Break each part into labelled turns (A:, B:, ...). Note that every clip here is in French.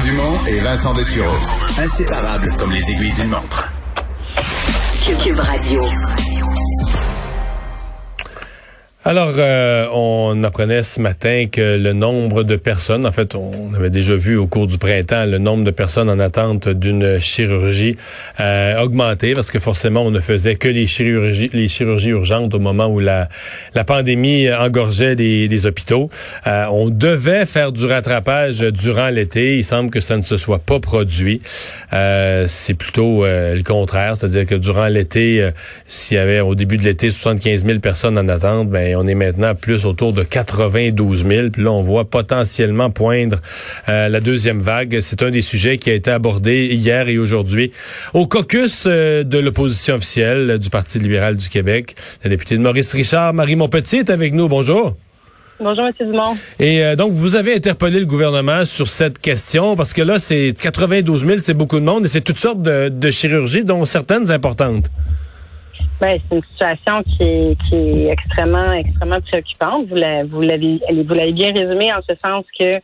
A: Dumont et Vincent Dessureau. Inséparables comme les aiguilles d'une montre.
B: Cube Radio.
C: Alors, euh, on apprenait ce matin que le nombre de personnes, en fait, on avait déjà vu au cours du printemps le nombre de personnes en attente d'une chirurgie euh, augmenté parce que forcément, on ne faisait que les chirurgies, les chirurgies urgentes au moment où la, la pandémie engorgeait des, hôpitaux. Euh, on devait faire du rattrapage durant l'été. Il semble que ça ne se soit pas produit. C'est plutôt le contraire, c'est-à-dire que durant l'été, s'il y avait au début de l'été 75 000 personnes en attente, ben on est maintenant plus autour de 92 000. Puis là, on voit potentiellement poindre euh, la deuxième vague. C'est un des sujets qui a été abordé hier et aujourd'hui au caucus euh, de l'opposition officielle du Parti libéral du Québec. La députée de Maurice Richard, Marie Montpetit, est avec nous. Bonjour.
D: Bonjour, M. Dumont.
C: Et euh, donc, vous avez interpellé le gouvernement sur cette question parce que là, c'est 92 000, c'est beaucoup de monde et c'est toutes sortes de, de chirurgies, dont certaines importantes.
D: Ben, c'est une situation qui est, qui est extrêmement, extrêmement préoccupante. Vous l'avez, vous l'avez bien résumé en ce sens que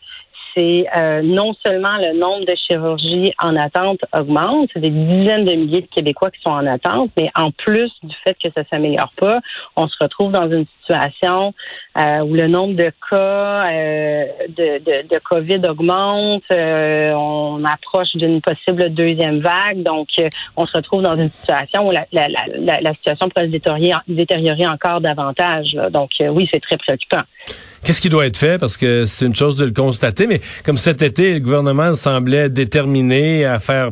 D: c'est euh, non seulement le nombre de chirurgies en attente augmente, c'est des dizaines de milliers de Québécois qui sont en attente, mais en plus du fait que ça s'améliore pas, on se retrouve dans une situation euh, où le nombre de cas euh, de, de, de, COVID augmente, on approche d'une possible deuxième vague, donc on se retrouve dans une situation où la, la, la, la situation pourrait se détériorer, détériorer encore davantage. Donc oui, c'est très préoccupant.
C: Qu'est-ce qui doit être fait? Parce que c'est une chose de le constater, mais comme cet été, le gouvernement semblait déterminé à faire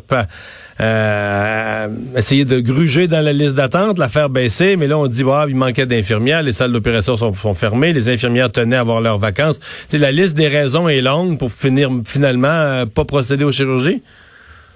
C: euh, essayer de gruger dans la liste d'attente, la faire baisser, mais là on dit bah, il manquait d'infirmières, les salles d'opération sont, fermées, les infirmières tenaient à avoir leurs vacances. C'est la liste des raisons est longue pour finir finalement euh, pas procéder aux chirurgies?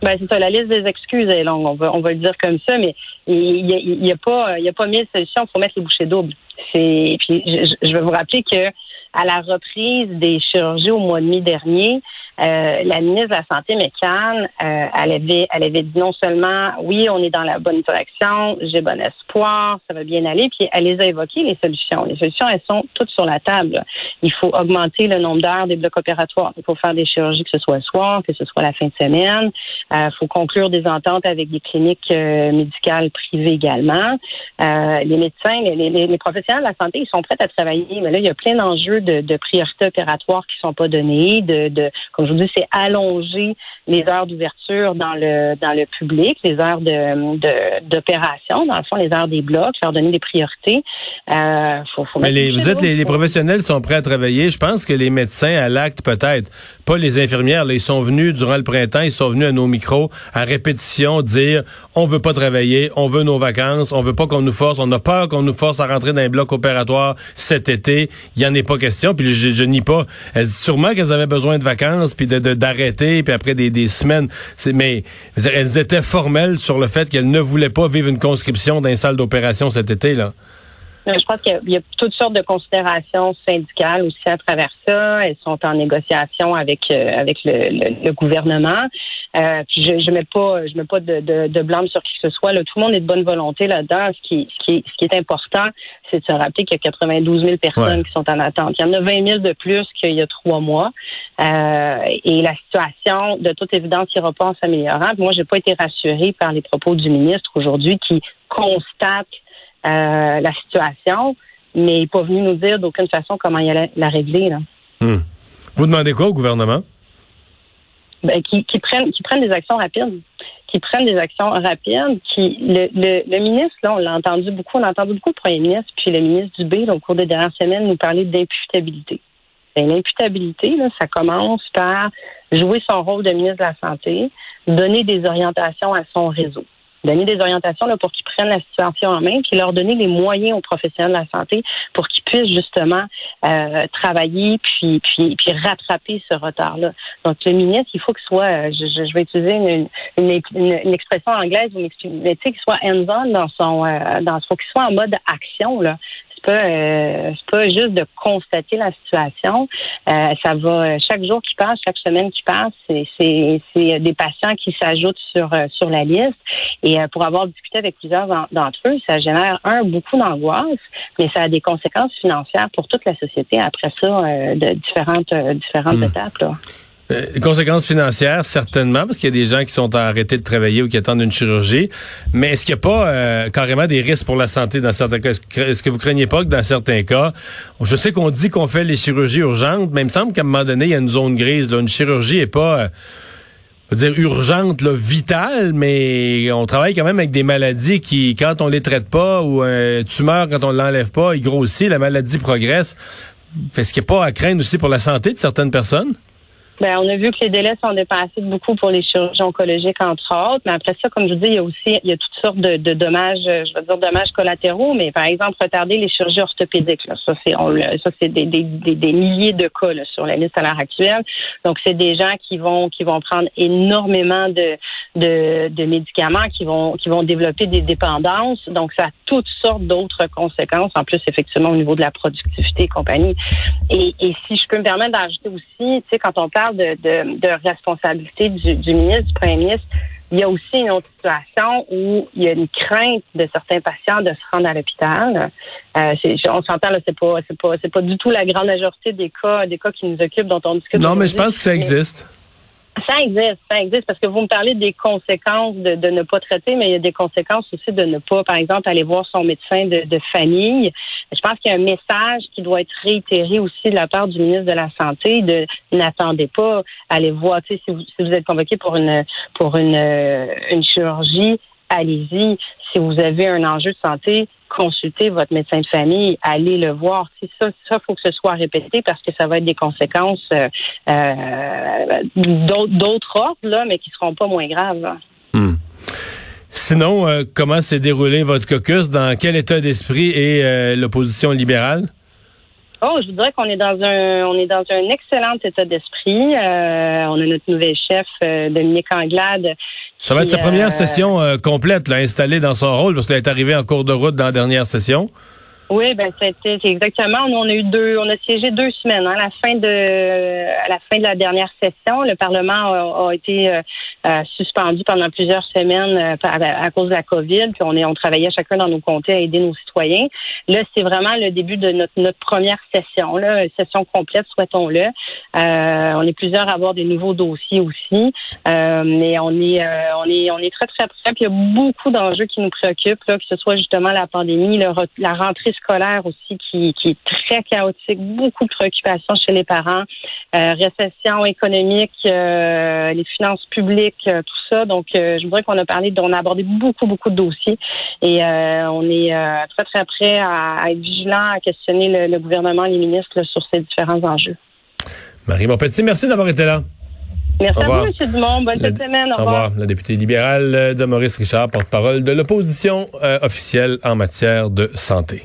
D: Ben, c'est ça, la liste des excuses est longue, on va, on va le dire comme ça, mais il n'y a, y a, pas, pas mille solutions pour mettre les bouchées doubles. Puis je, vais vous rappeler que à la reprise des chirurgies au mois de mai dernier, euh, la ministre de la Santé, McCann, euh, elle, avait, elle avait dit non seulement oui, on est dans la bonne direction, j'ai bon espoir, ça va bien aller, puis elle les a évoquées, les solutions. Les solutions, elles sont toutes sur la table. Il faut augmenter le nombre d'heures des blocs opératoires. Il faut faire des chirurgies, que ce soit le soir, que ce soit la fin de semaine. Il euh, faut conclure des ententes avec des cliniques médicales privées également. les médecins, les, les, professionnels de la santé, ils sont prêts à travailler, mais là, il y a plein d'enjeux de, de priorités opératoires qui sont pas donnés, de, de dis, c'est allonger les heures d'ouverture dans le dans le public, les heures de d'opération, dans le fond, les heures des blocs, leur donner des priorités.
C: Euh, faut, faut Mais les, vous dites les, les professionnels sont prêts à travailler. Je pense que les médecins à l'acte peut-être, pas les infirmières. Là, ils sont venus durant le printemps, ils sont venus à nos micros à répétition dire on veut pas travailler, on veut nos vacances, on veut pas qu'on nous force, on a peur qu'on nous force à rentrer dans un bloc opératoire cet été. Il y en est pas question. Puis je, je nie pas. sûrement qu'elles avaient besoin de vacances puis de d'arrêter, puis après des, des semaines. Mais elles étaient formelles sur le fait qu'elles ne voulaient pas vivre une conscription dans une salle d'opération cet été, là.
D: Je pense qu'il y, a toutes sortes de considérations syndicales aussi à travers ça. Elles sont en négociation avec euh, avec le, gouvernement. Euh, puis je, je mets pas je mets pas de, de, de blâme sur qui que ce soit. Là, tout le monde est de bonne volonté là-dedans. Ce qui ce qui ce qui est important, c'est de se rappeler qu'il y a 92 000 personnes qui sont en attente. Il y en a 20 000 de plus qu'il y a trois mois. Euh, et la situation, de toute évidence, ira pas en s'améliorant. Moi, j'ai pas été rassurée par les propos du ministre aujourd'hui qui constate euh, la situation, mais il n'est pas venu nous dire d'aucune façon comment il allait la régler. Là.
C: Hmm. Vous demandez quoi au gouvernement?
D: Ben, qui, qui, prennent, qui prennent des actions rapides. Qui prennent des actions rapides. Qui, le, le, le ministre, là, on l'a entendu beaucoup, on a entendu beaucoup le premier ministre, puis le ministre Dubé, au cours des dernières semaines, nous parler d'imputabilité. Ben, l'imputabilité, là, ça commence par jouer son rôle de ministre de la Santé, donner des orientations à son réseau donner des orientations là, pour qu'ils prennent la situation en main, puis leur donner les moyens aux professionnels de la santé pour qu'ils puissent justement euh, travailler puis, puis, puis rattraper ce retard-là. Donc, le ministre, il faut qu'il soit, euh, je, je, vais utiliser une, une, une, expression anglaise, mais qu'il soit hands-on dans son, euh, dans, faut qu'il soit en mode action là pas euh, c'est pas juste de constater la situation. Euh, ça va chaque jour qui passe, chaque semaine qui passe, c'est c'est des patients qui s'ajoutent sur euh, sur la liste. Et pour avoir discuté avec plusieurs d'entre eux, ça génère un beaucoup d'angoisse, mais ça a des conséquences financières pour toute la société après ça de différentes différentes hmm. étapes. Là.
C: Euh, conséquences financières, certainement, parce qu'il y a des gens qui sont arrêtés de travailler ou qui attendent une chirurgie. Mais est-ce qu'il n'y a pas euh, carrément des risques pour la santé dans certains cas? Est-ce que vous craignez pas que dans certains cas, je sais qu'on dit qu'on fait les chirurgies urgentes, mais il me semble qu'à un moment donné, il y a une zone grise. Là. Une chirurgie est pas... Euh, dire urgente, là, vitale, mais on travaille quand même avec des maladies qui, quand on les traite pas, ou un tumeur, quand on l'enlève pas, il grossit, la maladie progresse. Est-ce qu'il n'y a pas à craindre aussi pour la santé de certaines personnes?
D: Ben, on a vu que les délais sont dépassés beaucoup pour les chirurgies oncologiques, entre autres. Mais après ça, comme je vous dis, il y a aussi il y a toutes sortes de, dommages, je veux dire dommages collatéraux, mais par exemple, retarder les chirurgies orthopédiques. Là, ça, c'est ça, c'est des, des, des, milliers de cas là, sur la liste à l'heure actuelle. Donc, c'est des gens qui vont qui vont prendre énormément de, de, de médicaments, qui vont qui vont développer des dépendances. Donc, ça a toutes sortes d'autres conséquences, en plus, effectivement, au niveau de la productivité et compagnie. Et, et si je peux me permettre d'ajouter aussi, tu sais, quand on parle de, de, responsabilité du, du, ministre, du premier ministre, il y a aussi une autre situation où il y a une crainte de certains patients de se rendre à l'hôpital. Euh, on s'entend là, c'est pas, c'est pas, c'est pas du tout la grande majorité des cas, des cas qui nous occupent dont on discute.
C: Non, mais je pense que ça existe.
D: Ça existe, ça existe, parce que vous me parlez des conséquences de, de, ne pas traiter, mais il y a des conséquences aussi de ne pas, par exemple, aller voir son médecin de, de famille. Je pense qu'il y a un message qui doit être réitéré aussi de la part du ministre de la Santé de n'attendez pas, aller voir, si vous, si vous êtes convoqué pour une pour une, chirurgie, allez-y. Si vous avez un enjeu de santé, consultez votre médecin de famille, allez le voir. Ça, ça faut que ce soit répété parce que ça va être des conséquences euh, euh d'autres ordres, là, mais qui seront pas moins graves.
C: Sinon, euh, comment s'est déroulé votre caucus? Dans quel état d'esprit est euh, l'opposition libérale?
D: Oh, je voudrais qu'on est dans un on est dans un excellent état d'esprit. on a notre nouvel chef, Dominique Anglade,
C: ça va être sa première euh, session euh, complète, là, installée dans son rôle, parce qu'elle est arrivée en cours de route dans la dernière session.
D: Oui, ben c'était exactement. Nous, on a eu deux, on a siégé deux semaines. Hein, à la fin de, à la fin de la dernière session, le Parlement a, été euh, euh, suspendu pendant plusieurs semaines euh, à, cause de la COVID. Puis on est, on travaillait chacun dans nos comtés à aider nos citoyens. Là, c'est vraiment le début de notre, notre première session, là, session complète, souhaitons-le. on est plusieurs à avoir des nouveaux dossiers aussi, mais on est, on est, on est très très prêts. Puis il y a beaucoup d'enjeux qui nous préoccupent, là, que ce soit justement la pandémie, la rentrée scolaire aussi qui, qui, est très chaotique, beaucoup de préoccupations chez les parents, euh, récession économique, euh, les finances publiques, euh, tout ça. Donc, je voudrais qu'on a parlé, on a abordé beaucoup, beaucoup de dossiers et on est très, très prêt à, être vigilant, à questionner le, gouvernement, les ministres sur ces différents enjeux.
C: Marie Montpetit, merci d'avoir été là.
D: Merci à vous, M. Dumont. Bonne semaine. Au, revoir.
C: La députée libérale de Maurice Richard, porte-parole de l'opposition officielle en matière de santé.